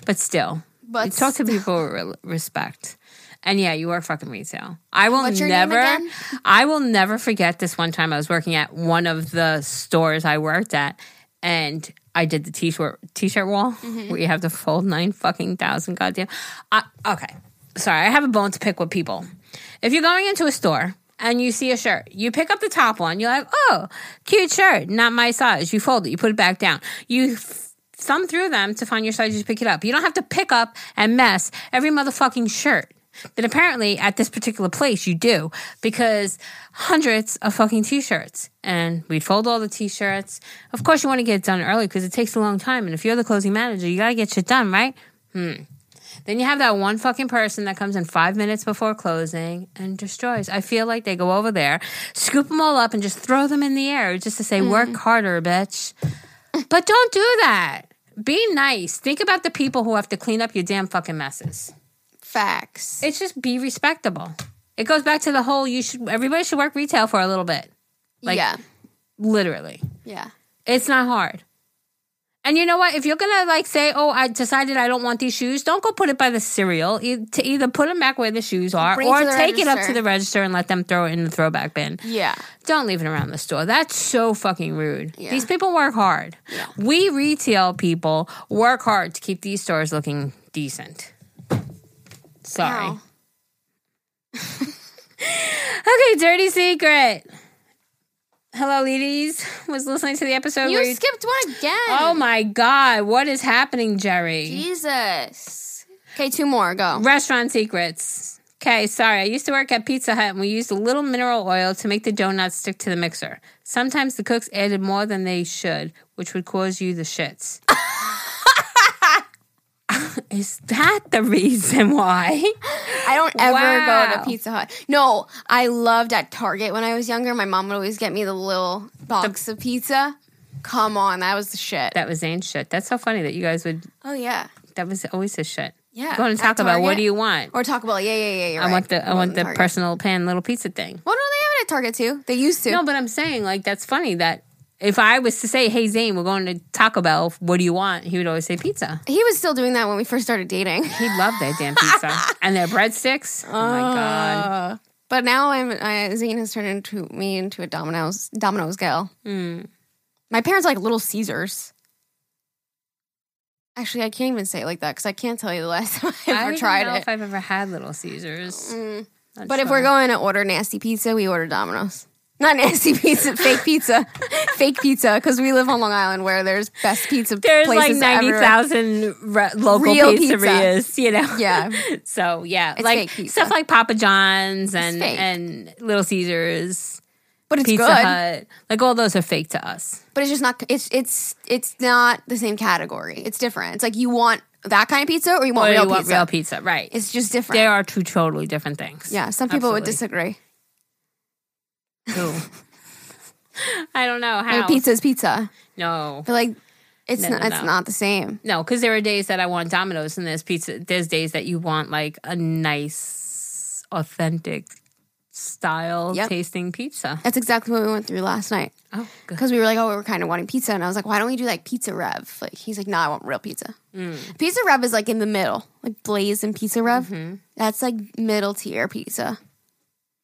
But still. But you talk to people with re- respect. And yeah, you are fucking retail. I will What's your name never? I will never forget this one time I was working at one of the stores I worked at and I did the t-shirt t-shirt wall Mm-hmm. where you have to fold nine fucking thousand goddamn. I, okay, sorry, I have a bone to pick with people. If you're going into a store and you see a shirt, you pick up the top one. You're like, oh, cute shirt, not my size. You fold it, you put it back down. You f- thumb through them to find your size. You pick it up. You don't have to pick up and mess every motherfucking shirt. But apparently, at this particular place, you do because hundreds of fucking t-shirts, and we'd fold all the t-shirts. Of course, you want to get it done early because it takes a long time, and if you're the closing manager, you gotta get shit done, right? Hmm. Then you have that one fucking person that comes in five minutes before closing and destroys. I feel like they go over there, scoop them all up, and just throw them in the air just to say, "Work harder, bitch." But don't do that. Be nice. Think about the people who have to clean up your damn fucking messes. Facts. It's just be respectable. It goes back to the whole you should everybody should work retail for a little bit. Like yeah. literally. Yeah. It's not hard. And you know what? If you're gonna like say, "Oh, I decided I don't want these shoes," don't go put it by the cereal. E- to either put them back where the shoes are, Bring or the take it up to the register and let them throw it in the throwback bin. Yeah. Don't leave it around the store. That's so fucking rude. Yeah. These people work hard. Yeah. We retail people work hard to keep these stores looking decent. Sorry. Okay, dirty secret. Hello, ladies. Was listening to the episode You where you skipped one again. Oh my god, what is happening, Geri? Jesus. Okay, two more. Go. Restaurant secrets. Okay, sorry. I used to work at Pizza Hut and we used a little mineral oil to make the donuts stick to the mixer. Sometimes the cooks added more than they should, which would cause you the shits. is that the reason why? I don't ever go Wow. to Pizza Hut. No, I loved at Target when I was younger. My mom would always get me the little box of pizza. Come on, that was the shit. That was Zane's shit. That's so funny that you guys would. oh yeah, That was always his shit. yeah. Going to at talk about what do you want? Or talk about Yeah, yeah, yeah. I right. want the I It want the Target. personal pan little pizza thing. Well, no, they have it at Target too. They used to. No, but I'm saying like that's funny that if I was to say, "Hey Zane, we're going to Taco Bell. What do you want?" He would always say pizza. he was still doing that when we first started dating. He loved that damn pizza and their breadsticks. Oh my god! Uh, but now I'm I, Zane has turned into me into a Domino's Domino's gal. Mm. My parents like Little Caesars. Actually, I can't even say it like that because I can't tell you the last time I I ever don't tried know it. if I've ever had Little Caesars. Mm. But if we're going to order nasty pizza, we order Domino's. Not nasty pizza, fake pizza, fake pizza. Because we live on Long Island, where there's best pizza there's like ninety everywhere. re- local Real pizza. pizzerias, you know. Yeah. So yeah, It's like pizza. stuff like Papa John's and and Little Caesars, But it's Pizza good. Hut, like all those are fake to us. But it's just not. It's it's it's not the same category. It's different. It's like you want that kind of pizza, or you want Or real you want pizza. real pizza, right? It's just different. They are two totally different things. yeah. Some people would disagree. Who? I don't know how. mean, pizza is pizza. No, But like, it's No, not. no, It's no. not the same. no, because there are days that I want Domino's, and there's pizza. There's days that you want like a nice, authentic style Yep. tasting pizza. That's exactly what we went through last night. Oh. Because we were like, oh, we were kind of wanting pizza, and I was like, why don't we do like pizza rev? Like he's like, no, I want real pizza. Mm. Pizza rev is like in the middle, like Blaze and Pizza Rev. Mm-hmm. That's like middle tier pizza.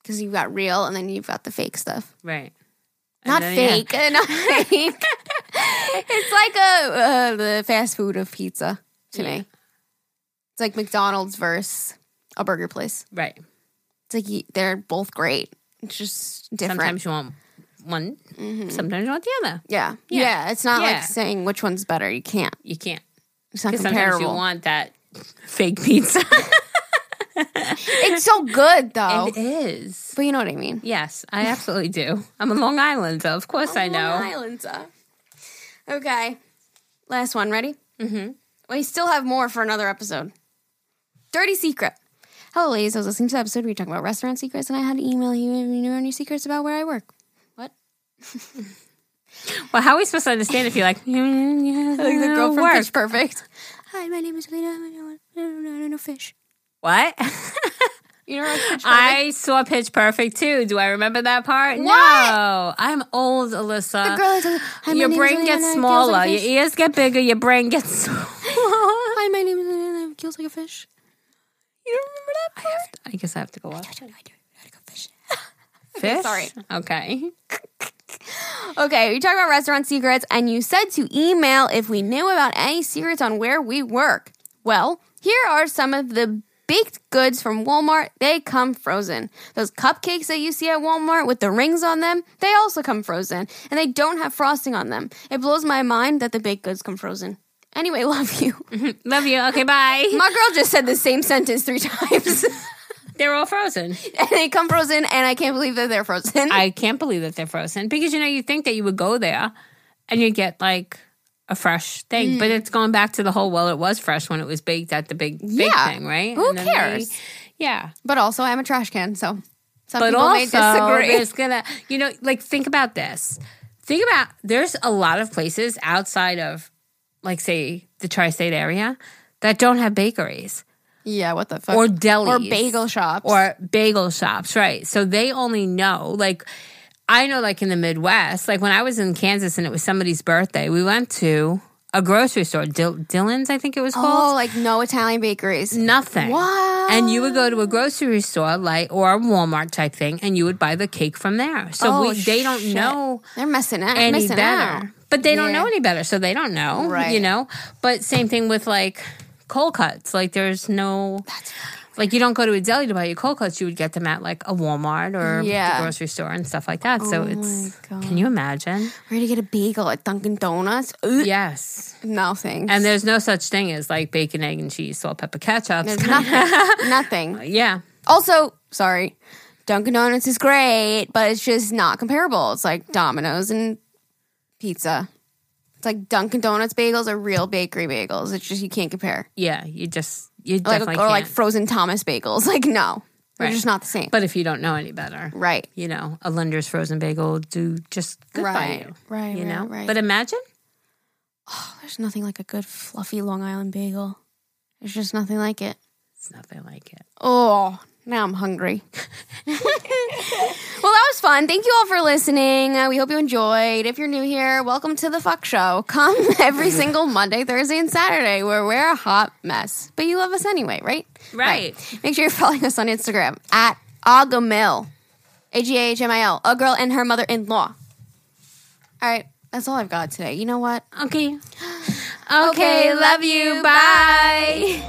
Because you've got real, and then you've got the fake stuff. Right. And Not then, fake, uh, not fake. it's like a uh, the fast food of pizza to Yeah. me. It's like McDonald's versus a burger place. Right. It's like you, they're both great. It's just different. Sometimes you want one. Sometimes you want the other. yeah. Yeah. yeah, It's not Yeah. like saying which one's better. You can't. You can't. It's not Because sometimes comparable. you want that fake pizza. it's so good though. It is. but you know what I mean. Yes, I absolutely do. I'm a Long Islander. Of course I know. Long Islander. Okay. Last one. Ready? Mm-hmm. We still have more for another episode. Dirty secret. Hello, ladies. I was listening to the episode where you talking about restaurant secrets, and I had to email you if you knew any secrets about where I work. What? Well, how are we supposed to understand if you're like, yeah, Like the girl from work? Pitch Perfect. Hi, my name is Lena. I don't know, I don't know fish. What? You know, I saw Pitch Perfect too. Do I remember that part? What? No, I'm old, Alyssa. the girl is uh, like, Hi, your brain gets smaller. Like your ears get bigger. Your brain gets smaller. Hi, my name is and I feels like a fish. You don't remember that part? I guess I have to go up. I don't know. I do. I go fish. Fish? sorry. Okay. Okay, we talked about restaurant secrets, and you said to email if we knew about any secrets on where we work. Well, here are some of the baked goods from Walmart. They come frozen. Those cupcakes that you see at Walmart with the rings on them, they also come frozen, and they don't have frosting on them. It blows my mind that the baked goods come frozen. Anyway, love you. Love you. Okay, bye. My girl just said the same sentence three times. They're all frozen. and they come frozen, and I can't believe that they're frozen. I can't believe that they're frozen because you know you think that you would go there and you get like a fresh thing, Mm. but it's going back to the whole. Well, it was fresh when it was baked at the big big Yeah. thing, right? Who And then they- cares? yeah, but also, I'm a trash can, so some but people also may disagree. there's gonna you know like think about this. Think about there's a lot of places outside of like say the tri-state area that don't have bakeries Yeah, what the fuck? or delis or bagel shops. or bagel shops, right? So they only know like I know, like in the Midwest, like when I was in Kansas and it was somebody's birthday, we went to a grocery store, Dil- Dillons, I think it was called. Oh, like no Italian bakeries. Nothing. What? And you would go to a grocery store, like or a Walmart type thing, and you would buy the cake from there. So Oh, we, they don't shit. know They're messing up. any missing out. better, but they don't know any better, so they don't know. Right. You know. But same thing with like cold cuts. Like there's no. Like you don't go to a deli to buy your cold cuts. You would get them at like a Walmart or Yeah. the grocery store and stuff like that. So Oh it's. my God. Can you imagine? Ready to get a bagel at Dunkin' Donuts? Ugh. Yes. nothing. And there's no such thing as like bacon, egg, and cheese, salt, pepper, ketchup. There's nothing. nothing. yeah. Also, sorry, Dunkin' Donuts is great, but it's just not comparable. It's like Domino's and pizza. It's like Dunkin' Donuts bagels are real bakery bagels. It's just you can't compare. Yeah. You just you Like definitely or can't. like frozen Thomas bagels. Like no, they're Right. just not the same. but if you don't know any better, right. you know, a Lender's frozen bagel will do just good by Right, you. right, You right, know? right. But imagine Oh, There's nothing like a good fluffy Long Island bagel. There's just nothing like it. it's nothing like it. Oh, now I'm hungry. well, that was fun. Thank you all for listening. Uh, we hope you enjoyed. If you're new here, welcome to the Fuck Show. Come every single Monday, Thursday, and Saturday where we're a hot mess. But you love us anyway, right? Right. Make sure you're following us on Instagram at Agahmil. A G A H M I L. A girl and her mother in law. All right. That's all I've got today. You know what? Okay. Okay, love you. Bye.